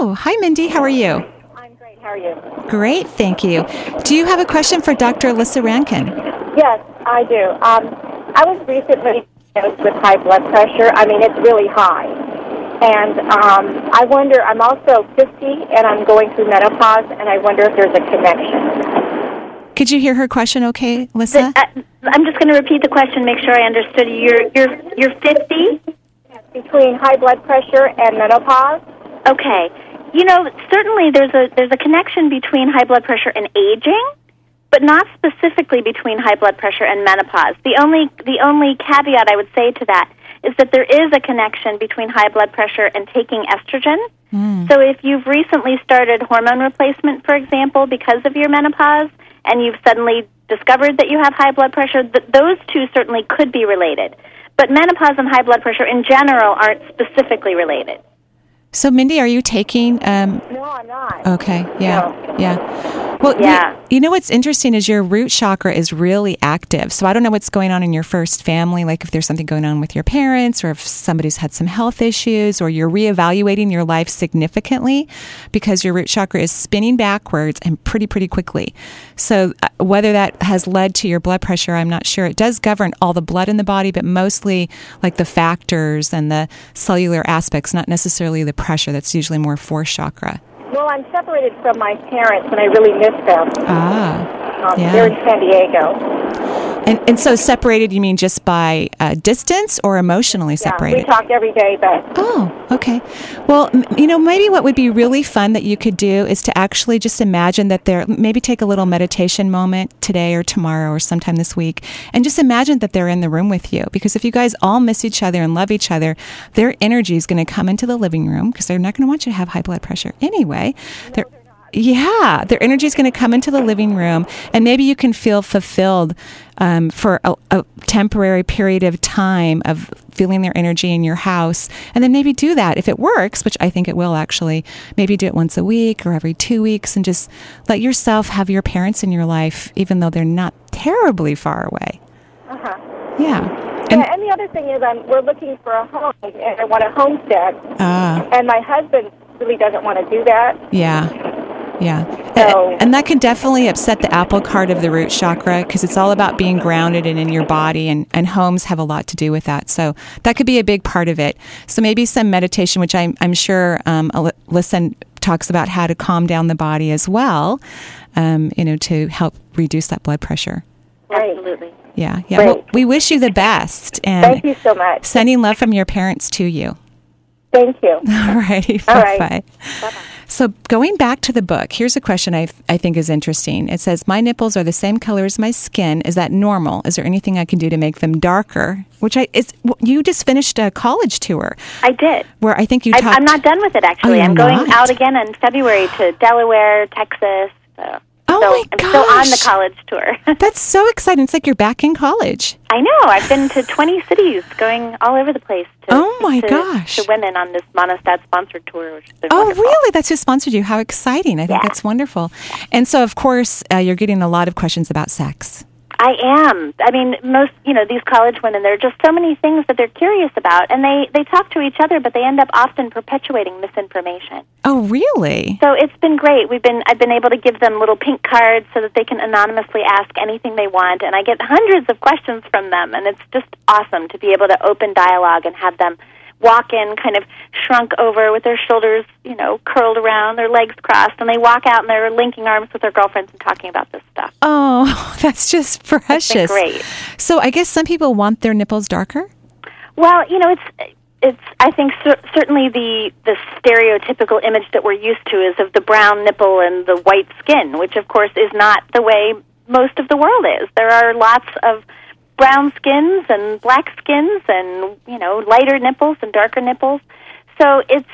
Oh, hi, Mindy. How are you? I'm great. How are you? Great, thank you. Do you have a question for Dr. Alyssa Rankin? Yes, I do. Um, I was recently diagnosed with high blood pressure. I mean, it's really high. And um, I wonder, I'm also 50 and I'm going through menopause, and I wonder if there's a connection. Could you hear her question okay, Alyssa? Uh, I'm just going to repeat the question, make sure I understood you. You're, you're, you're 50? Between high blood pressure and menopause? Okay. You know, certainly there's a, there's a connection between high blood pressure and aging but not specifically between high blood pressure and menopause. The only the only caveat I would say to that is that there is a connection between high blood pressure and taking estrogen. Mm. So if you've recently started hormone replacement, for example, because of your menopause, and you've suddenly discovered that you have high blood pressure, th- those two certainly could be related. But menopause and high blood pressure in general aren't specifically related. So, Mindy, are you taking? Um, no, I'm not. Okay, yeah, no. yeah. Well, yeah. You, you, know what's interesting is your root chakra is really active. So, I don't know what's going on in your first family, like if there's something going on with your parents, or if somebody's had some health issues, or you're reevaluating your life significantly because your root chakra is spinning backwards and pretty, pretty quickly. So, uh, whether that has led to your blood pressure, I'm not sure. It does govern all the blood in the body, but mostly like the factors and the cellular aspects, not necessarily the pressure. That's usually more fourth chakra. Well, I'm separated from my parents, and I really miss them. Ah, um, yeah. They're in San Diego. And, and so separated, you mean just by uh, distance or emotionally separated? Yeah, we talk every day, but. Oh, okay. Well, m- you know, maybe what would be really fun that you could do is to actually just imagine that they're, maybe take a little meditation moment today or tomorrow or sometime this week, and just imagine that they're in the room with you. Because if you guys all miss each other and love each other, their energy is going to come into the living room because they're not going to want you to have high blood pressure anyway. They're, yeah, their energy is going to come into the living room, and maybe you can feel fulfilled um, for a, a, temporary period of time of feeling their energy in your house, and then maybe do that if it works, which I think it will actually. Maybe do it once a week or every two weeks, and just let yourself have your parents in your life, even though they're not terribly far away. Uh huh. Yeah. And, yeah, and the other thing is, I'm, we're looking for a home, and I want a homestead. Ah. And my husband really doesn't want to do that. Yeah. Yeah. So, and, and, that can definitely upset the apple cart of the root chakra because it's all about being grounded and in your body, and, and homes have a lot to do with that. So that could be a big part of it. So maybe some meditation, which I'm, I'm sure um, Alyssa talks about how to calm down the body as well, um, you know, to help reduce that blood pressure. Absolutely. Yeah. Yeah. Well, we wish you the best. And Thank you so much. Sending love from your parents to you. Thank you. [LAUGHS] All righty. All bye right. bye. Bye-bye. So, going back to the book, here's a question I, I think is interesting. It says, My nipples are the same color as my skin. Is that normal? Is there anything I can do to make them darker? Which I, is, you just finished a college tour. I did. Where I think you I, talked. I'm not done with it, actually. Oh, I'm going not? out again in February to Delaware, Texas. So, Oh so my I'm still on the gosh. college tour. [LAUGHS] That's so exciting. It's like you're back in college. I know. I've been to 20 cities, going all over the place. To, Oh, my to, gosh. To women on this Monistat sponsored tour, which is Oh, wonderful. really? That's who sponsored you. How exciting. I think Yeah. that's wonderful. And so, of course, uh, you're getting a lot of questions about sex. I am. I mean, most you know these college women. There are just so many things that they're curious about, and they they talk to each other, but they end up often perpetuating misinformation. Oh, really? So it's been great. We've been I've been able to give them little pink cards so that they can anonymously ask anything they want, and I get hundreds of questions from them, and it's just awesome to be able to open dialogue and have them walk in kind of shrunk over with their shoulders, you know, curled around, their legs crossed, and they walk out and they're linking arms with their girlfriends and talking about this stuff. Oh, [LAUGHS] that's just precious. great. So I guess some people want their nipples darker. Well, you know, it's it's I think cer- certainly the the stereotypical image that we're used to is of the brown nipple and the white skin, which of course is not the way most of the world is. There are lots of brown skins and black skins and you know lighter nipples and darker nipples. So it's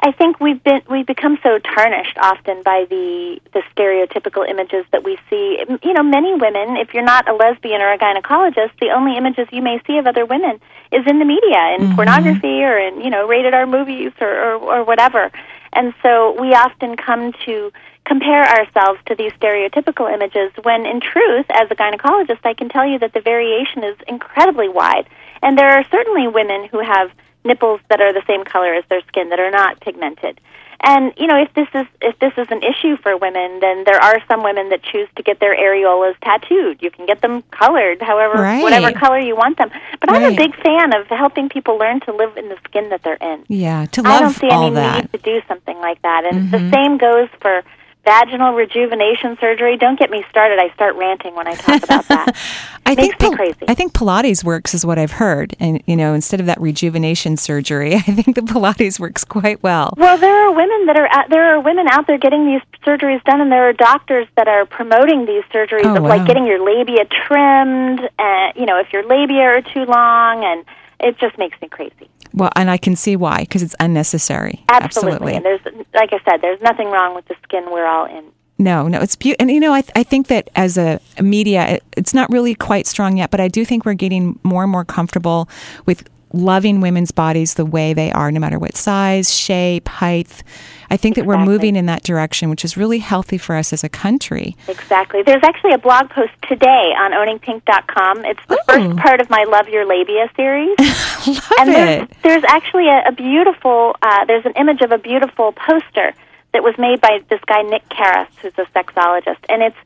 I think we've been we've become so tarnished often by the the stereotypical images that we see. You know, many women, if you're not a lesbian or a gynecologist, the only images you may see of other women is in the media, in Mhm. pornography or in you know rated R movies or, or or whatever. And so we often come to compare ourselves to these stereotypical images when in truth as a gynecologist I can tell you that the variation is incredibly wide and there are certainly women who have nipples that are the same color as their skin that are not pigmented. And you know, if this is if this is an issue for women, then there are some women that choose to get their areolas tattooed. You can get them colored, however, Right. whatever color you want them. But I'm a big fan of helping people learn to live in the skin that they're in. Yeah, to love I don't see all any that. need to do something like that. And the Mhm. same goes for vaginal rejuvenation surgery. Don't get me started. I start ranting when I talk about that. [LAUGHS] I Makes think me crazy. I think Pilates works is what I've heard, and you know, instead of that rejuvenation surgery, [LAUGHS] I think the Pilates works quite well. Well, there are women that are out, there are women out there getting these surgeries done, and there are doctors that are promoting these surgeries Oh, of wow. like getting your labia trimmed, and you know if your labia are too long, and it just makes me crazy. Well, and I can see why because it's unnecessary. Absolutely. And there's like I said, there's nothing wrong with the skin we're all in. No, no, it's beautiful. And you know, I, th- I think that as a, a media, it, it's not really quite strong yet, but I do think we're getting more and more comfortable with loving women's bodies the way they are, no matter what size, shape, height. I think that we're moving in that direction, which is really healthy for us as a country. Exactly. There's actually a blog post today on owningpink.com. It's the first part of my Love Your Labia series. [LAUGHS] and there's, it. there's actually a, a beautiful, uh, there's an image of a beautiful poster that was made by this guy Nick Karras, who's a sexologist, and it's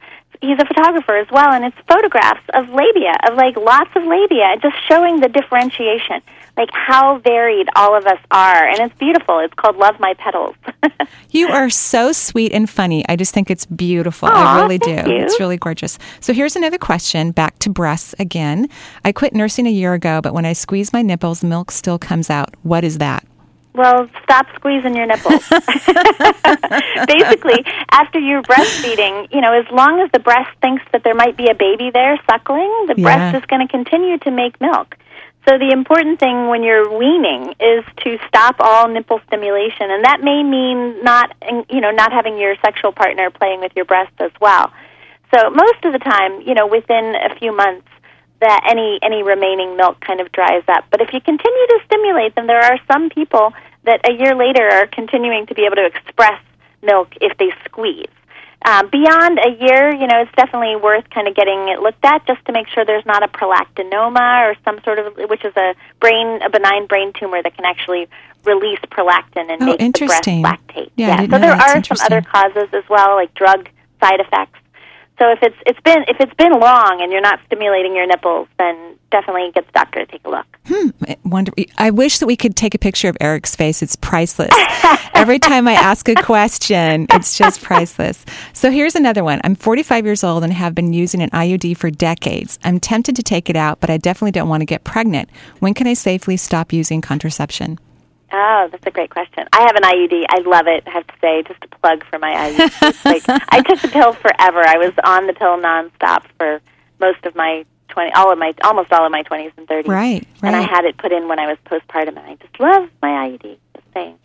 he's a photographer as well, and it's photographs of labia, of like lots of labia, just showing the differentiation, like how varied all of us are, and it's beautiful. It's called Love My Petals. [LAUGHS] You are so sweet and funny. I just think it's beautiful. I really do. you. It's really gorgeous. So here's another question back to breasts again. I quit nursing a year ago, but when I squeeze my nipples, milk still comes out. What is that? Well, stop squeezing your nipples. [LAUGHS] Basically, after you're breastfeeding, you know, as long as the breast thinks that there might be a baby there suckling, the Yeah. breast is going to continue to make milk. So the important thing when you're weaning is to stop all nipple stimulation, and that may mean not, you know, not having your sexual partner playing with your breast as well. So most of the time, you know, within a few months, that any any remaining milk kind of dries up. But if you continue to stimulate them, there are some people that a year later are continuing to be able to express milk if they squeeze. Um, beyond a year, you know, it's definitely worth kind of getting it looked at just to make sure there's not a prolactinoma or some sort of, which is a brain, a benign brain tumor that can actually release prolactin and Oh, make the breast lactate. Yeah, didn't so there are some other causes as well, like drug side effects. So if it's it's been if it's been long and you're not stimulating your nipples, then definitely get the doctor to take a look. Hmm. Wonder. I wish that we could take a picture of Eric's face. It's priceless. [LAUGHS] Every time I ask a question, it's just priceless. So here's another one. I'm 45 years old and have been using an IUD for decades. I'm tempted to take it out, but I definitely don't want to get pregnant. When can I safely stop using contraception? Oh, that's a great question. I have an IUD. I love it. I have to say, just a plug for my IUD. Like I [LAUGHS] took the pill forever. I was on the pill nonstop for most of my twenty, all of my, almost all of my twenties and thirties. Right, right. And I had it put in when I was postpartum, and I just love my IUD. Just saying.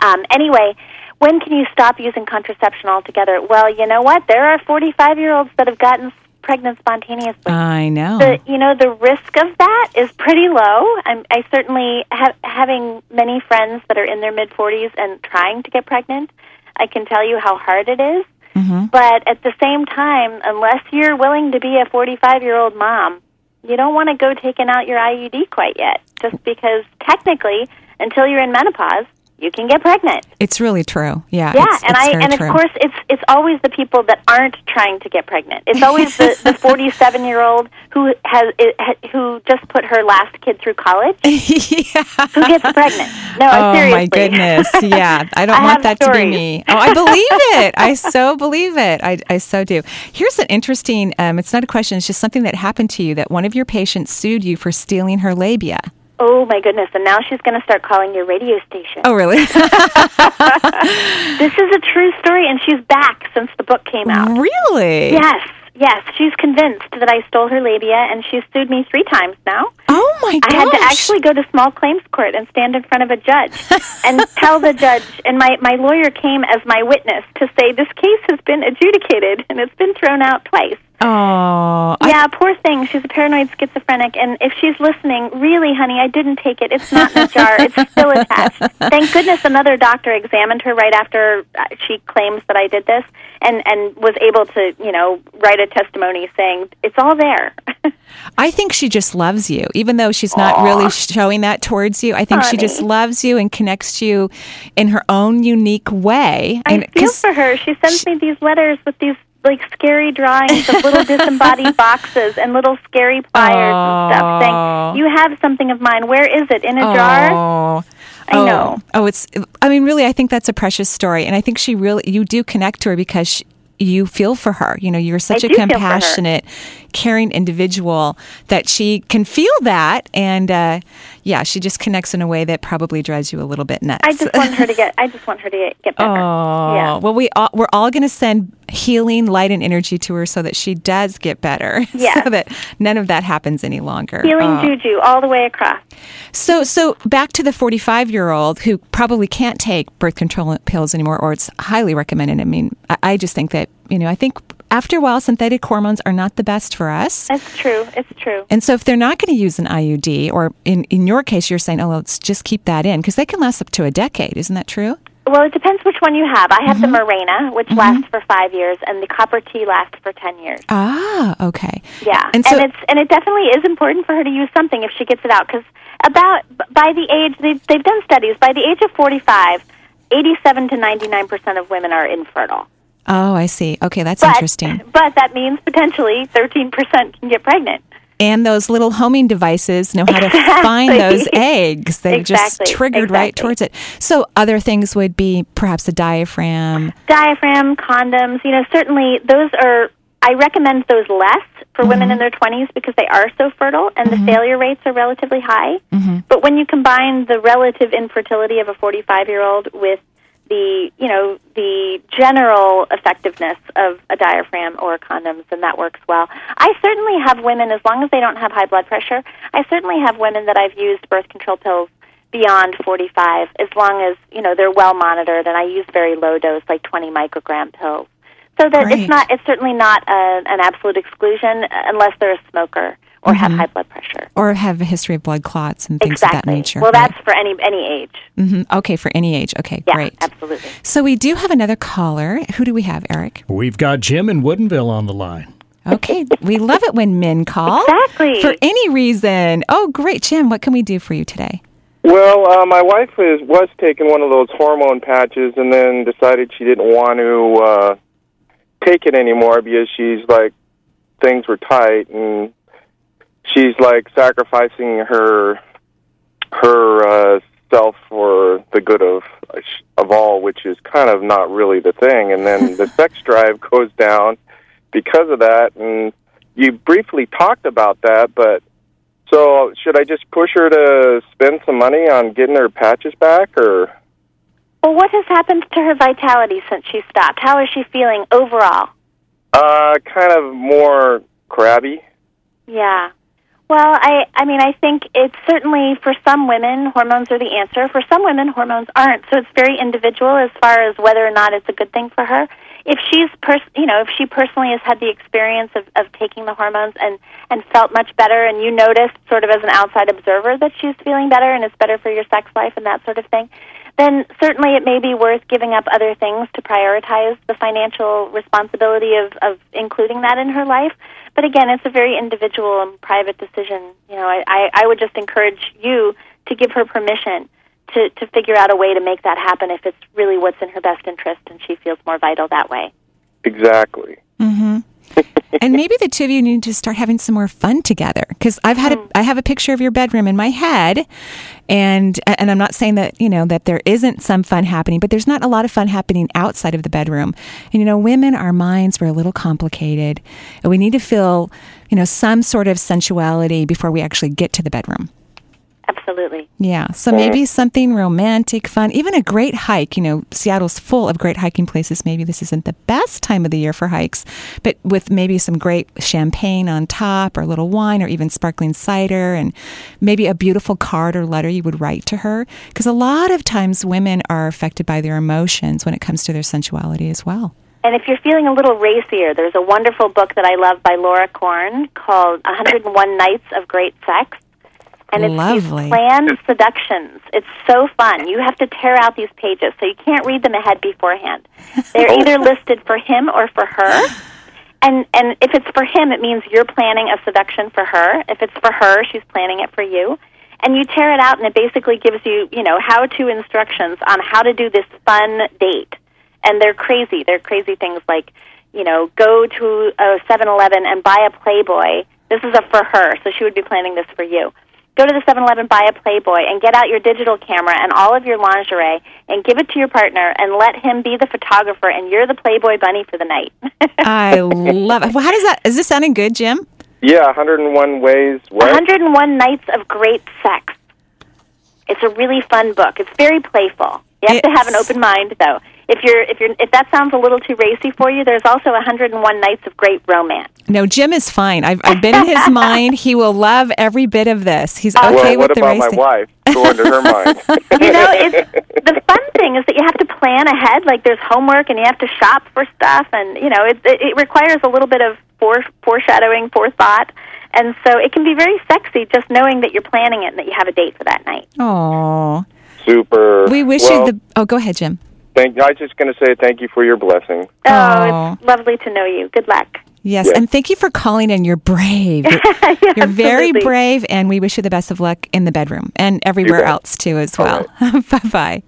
Um, anyway, when can you stop using contraception altogether? Well, you know what? There are forty-five-year-olds that have gotten pregnant spontaneously. I know. The you know the risk of that is pretty low. I'm, I certainly have having many friends that are in their mid 40s and trying to get pregnant. I can tell you how hard it is. Mhm. But at the same time, unless you're willing to be a 45 year old mom, you don't want to go taking out your IUD quite yet, just because technically, until you're in menopause, you can get pregnant. It's really true. Yeah. Yeah, it's, and it's I and true. of course it's it's always the people that aren't trying to get pregnant. It's always the the [LAUGHS] 47 year old who has it, who just put her last kid through college [LAUGHS] who gets pregnant. No, oh seriously. my goodness. Yeah. I [LAUGHS] don't I want that to be me. Oh, I believe it. I so believe it. I, I so do. Here's an interesting um, it's not a question, it's just something that happened to you that one of your patients sued you for stealing her labia. Oh my goodness! And now she's going to start calling your radio station. Oh really? [LAUGHS] This is a true story, and she's back since the book came out. Really? Yes, yes. She's convinced that I stole her labia, and she's sued me three times now. Oh my god. I had to actually go to small claims court and stand in front of a judge [LAUGHS] and tell the judge. And my my lawyer came as my witness to say this case has been adjudicated and it's been thrown out twice. Oh, Yeah, poor thing. She's a paranoid schizophrenic, and if she's listening, really, honey, I didn't take it. It's not in a jar. It's still attached. Thank goodness another doctor examined her right after uh, she claims that I did this, and and was able to, you know, write a testimony saying it's all there. [LAUGHS] I think she just loves you, even though she's not really showing that towards you. I think she just loves you and connects to you in her own unique way. I and feel for her. She sends me these letters with these like scary drawings of little [LAUGHS] disembodied boxes and little scary pliers and stuff Oh. saying, "You have something of mine. Where is it? In a jar?" Oh. I oh. know. Oh, it's. I mean, really, I think that's a precious story, and I think she really, you do connect to her because she, you feel for her. You know, you're such a for her. compassionate, caring individual that she can feel that, and uh, yeah, she just connects in a way that probably drives you a little bit nuts. I just want her to get. I just want her to get, get better. [LAUGHS] Oh, Yeah. well, we all, we're all going to send healing light and energy to her so that she does get better. [LAUGHS] Yes. so that none of that happens any longer. Healing Oh. juju all the way across. So, so back to the 45 year old who probably can't take birth control pills anymore, or it's highly recommended. I mean, I, I just think that, you know, I think after a while, synthetic hormones are not the best for us. That's true. It's true. And so, if they're not going to use an IUD, or in, in your case, you're saying, oh, let's just keep that in, because they can last up to a decade. Isn't that true? Well, it depends which one you have. I have Mm-hmm. the Mirena, which lasts for five years, and the Copper T lasts for ten years. Ah, okay. Yeah, And and, it's and it definitely is important for her to use something if she gets it out because about by the age they've they've done studies by the age of forty five, eighty seven to ninety nine percent of women are infertile. Oh, I see. Okay, that's but, interesting. But that means potentially thirteen percent can get pregnant. And those little homing devices know how to Exactly. find those [LAUGHS] eggs. Just Exactly, triggered right towards it. So, other things would be perhaps a diaphragm. Diaphragm, condoms, you know, certainly those are. I recommend those less for women mm-hmm. in their 20s because they are so fertile and the mm-hmm. failure rates are relatively high. Mm-hmm. But when you combine the relative infertility of a 45 year old with the you know the general effectiveness of a diaphragm or condoms, and that works well. I certainly have women, as long as they don't have high blood pressure, I certainly have women that I've used birth control pills beyond 45, as long as you know they're well monitored, and I use very low dose, like 20 microgram pills. So that Great. it's not, it's certainly not a, an absolute exclusion uh, unless they're a smoker or have high blood pressure. or have a history of blood clots and things exactly. of that nature. Well, that's for any any age. hmm Okay, for any age. Okay, Yeah, great. absolutely. So we do have another caller. Who do we have, Eric? We've got Jim in Woodinville on the line. Okay, we love it when men call. Exactly. For any reason. Oh, great. Jim, what can we do for you today? Well, uh, my wife is, was taking one of those hormone patches and then decided she didn't want to uh, take it anymore because she's like, things were tight and she's like sacrificing her her uh, self for the good of of all, which is kind of not really the thing. And then the [LAUGHS] sex drive goes down because of that. And you briefly talked about that, but so should I just push her to spend some money on getting her patches back, or Well, what has happened to her vitality since she stopped? How is she feeling overall? uh, kind of more crabby? Yeah. Well, I I mean I think it's certainly for some women hormones are the answer. For some women hormones aren't. So it's very individual as far as whether or not it's a good thing for her. If she's pers- you know, if she personally has had the experience of of taking the hormones and and felt much better and you noticed sort of as an outside observer that she's feeling better and it's better for your sex life and that sort of thing, then certainly it may be worth giving up other things to prioritize the financial responsibility of, of including that in her life. But again, it's a very individual and private decision. You know, I, I, would just encourage you to give her permission to, to figure out a way to make that happen if it's really what's in her best interest and she feels more vital that way. Exactly. And maybe the two of you need to start having some more fun together because I've had a, hmm. I have a picture of your bedroom in my head, and and I'm not saying that you know that there isn't some fun happening, but there's not a lot of fun happening outside of the bedroom. And you know, women, our minds were a little complicated, and we need to feel you know some sort of sensuality before we actually get to the bedroom. Absolutely. Yeah. So maybe something romantic, fun, even a great hike. You know, Seattle's full of great hiking places. Maybe this isn't the best time of the year for hikes, but with maybe some great champagne on top or a little wine or even sparkling cider and maybe a beautiful card or letter you would write to her. Because a lot of times women are affected by their emotions when it comes to their sensuality as well. And if you're feeling a little racier, there's a wonderful book that I love by Laura Corn called 101 Nights of Great Sex. And it's Lovely. these planned seductions. It's so fun. You have to tear out these pages, so you can't read them ahead beforehand. [LAUGHS] They're either listed for him or for her. And and if it's for him, it means you're planning a seduction for her. If it's for her, she's planning it for you. And you tear it out, and it basically gives you, you know, how-to instructions on how to do this fun date. And they're crazy. They're crazy things like, you know, go to a 7-Eleven and buy a Playboy. This is a for her, so she would be planning this for you go to the 7-Eleven, buy a Playboy, and get out your digital camera and all of your lingerie and give it to your partner and let him be the photographer and you're the Playboy bunny for the night. [LAUGHS] I love it. Well, how does that? Is this sounding good, Jim? Yeah, 101 ways. What? 101 Nights of Great Sex. It's a really fun book. It's very playful. You have to have an open mind, though. If you're if you're if that sounds a little too racy for you, there's also 101 Nights of Great Romance. No, Jim is fine. I've, I've been in his [LAUGHS] mind. He will love every bit of this. He's okay well, with what the about my wife? Go into her [LAUGHS] mind. you know, it's the fun thing is that you have to plan ahead. Like there's homework, and you have to shop for stuff, and you know, it it, it requires a little bit of fore, foreshadowing, forethought, and so it can be very sexy just knowing that you're planning it and that you have a date for that night. Oh, Super. we wish well, you the. Oh, go ahead, Jim. Thank, I was just going to say thank you for your blessing. Oh, Oh. it's lovely to know you. Good luck. Yes, Yeah. and thank you for calling in. You're brave. [LAUGHS] You're, you're very brave, and we wish you the best of luck in the bedroom and everywhere else too, as All well. [LAUGHS] bye bye.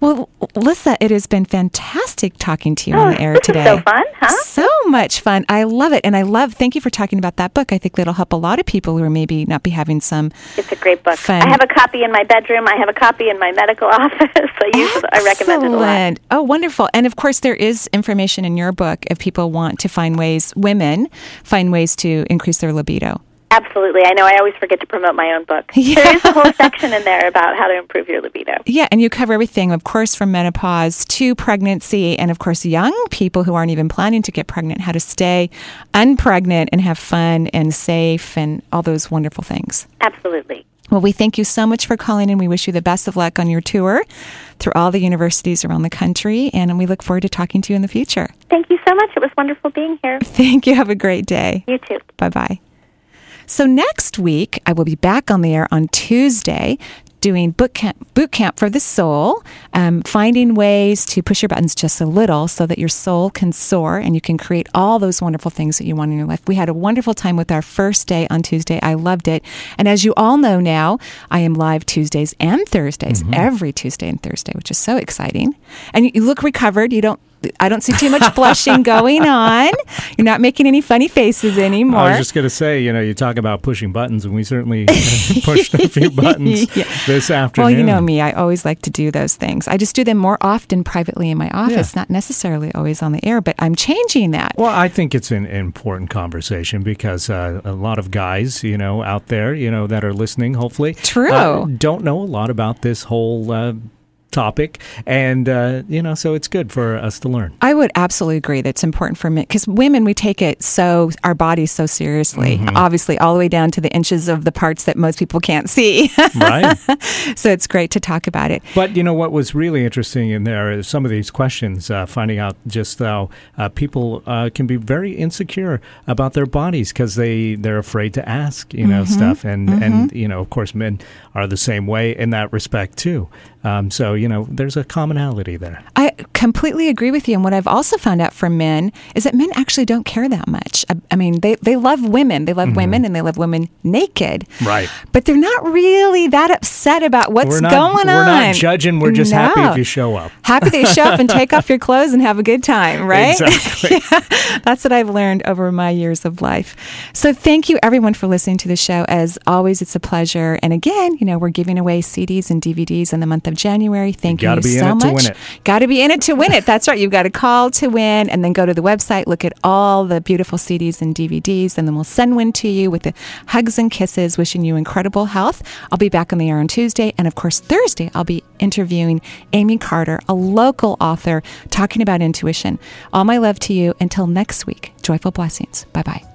Well, Lissa, it has been fantastic talking to you on Oh, the air this is today. so fun, huh? So much fun. I love it, and I love. Thank you for talking about that book. I think that'll help a lot of people who are maybe not be having some. It's a great book. Fun. I have a copy in my bedroom. I have a copy in my medical [LAUGHS] office. I use it. I recommend it a lot. Oh, wonderful. And of course, there is information in your book if people want to find ways, women find ways to increase their libido. Absolutely. I know I always forget to promote my own book. [LAUGHS] Yeah. There is a whole section in there about how to improve your libido. Yeah, and you cover everything, of course, from menopause to pregnancy, and of course, young people who aren't even planning to get pregnant, how to stay unpregnant and have fun and safe and all those wonderful things. Absolutely. Well, we thank you so much for calling in. We wish you the best of luck on your tour through all the universities around the country, and we look forward to talking to you in the future. Thank you so much. It was wonderful being here. [LAUGHS] Thank you. Have a great day. You too. Bye bye. So next week, I will be back on the air on Tuesday doing boot camp, boot camp for the soul, um, finding ways to push your buttons just a little so that your soul can soar and you can create all those wonderful things that you want in your life. We had a wonderful time with our first day on Tuesday. I loved it. And as you all know now, I am live Tuesdays and Thursdays, every Tuesday and Thursday, which is so exciting. And you, you look recovered. You don't. I don't see too much blushing [LAUGHS] going on. You're not making any funny faces anymore. I was just going to say, you know, you talk about pushing buttons, and we certainly [LAUGHS] pushed a few buttons Yeah. this afternoon. Well, you know me. I always like to do those things. I just do them more often privately in my office, not necessarily always on the air, but I'm changing that. Well, I think it's an important conversation because uh, a lot of guys, you know, out there, you know, that are listening, hopefully, True. uh, don't know a lot about this whole uh, topic, and uh, you know, so it's good for us to learn. I would absolutely agree that it's important for men because women we take it so our bodies so seriously. Mm-hmm. Obviously, all the way down to the inches of the parts that most people can't see. [LAUGHS] Right. so it's great to talk about it. But you know what was really interesting in there is some of these questions, uh, finding out just how uh, people uh, can be very insecure about their bodies because they they're afraid to ask, you know, stuff, and and you know, of course, men are the same way in that respect too. Um, so you know, there's a commonality there. I completely agree with you. And what I've also found out from men is that men actually don't care that much. I, I mean, they, they love women. They love Mm-hmm. women and they love women naked. Right. But they're not really that upset about what's we're not, going we're on. not judging. We're just happy No. if you show up. Happy they show up and [LAUGHS] take off your clothes and have a good time, right? [LAUGHS] Exactly. That's what I've learned over my years of life. So thank you everyone for listening to the show. As always, it's a pleasure. And again, you know, we're giving away CDs and DVDs in the month of January. Thank you, in so it much. Got to be in it to win it. That's right. You've got to call to win and then go to the website, look at all the beautiful CDs and DVDs, and then we'll send one to you with the hugs and kisses, wishing you incredible health. I'll be back on the air on Tuesday. And of course, Thursday, I'll be interviewing Amy Carter, a local author, talking about intuition. All my love to you. Until next week, joyful blessings. Bye bye.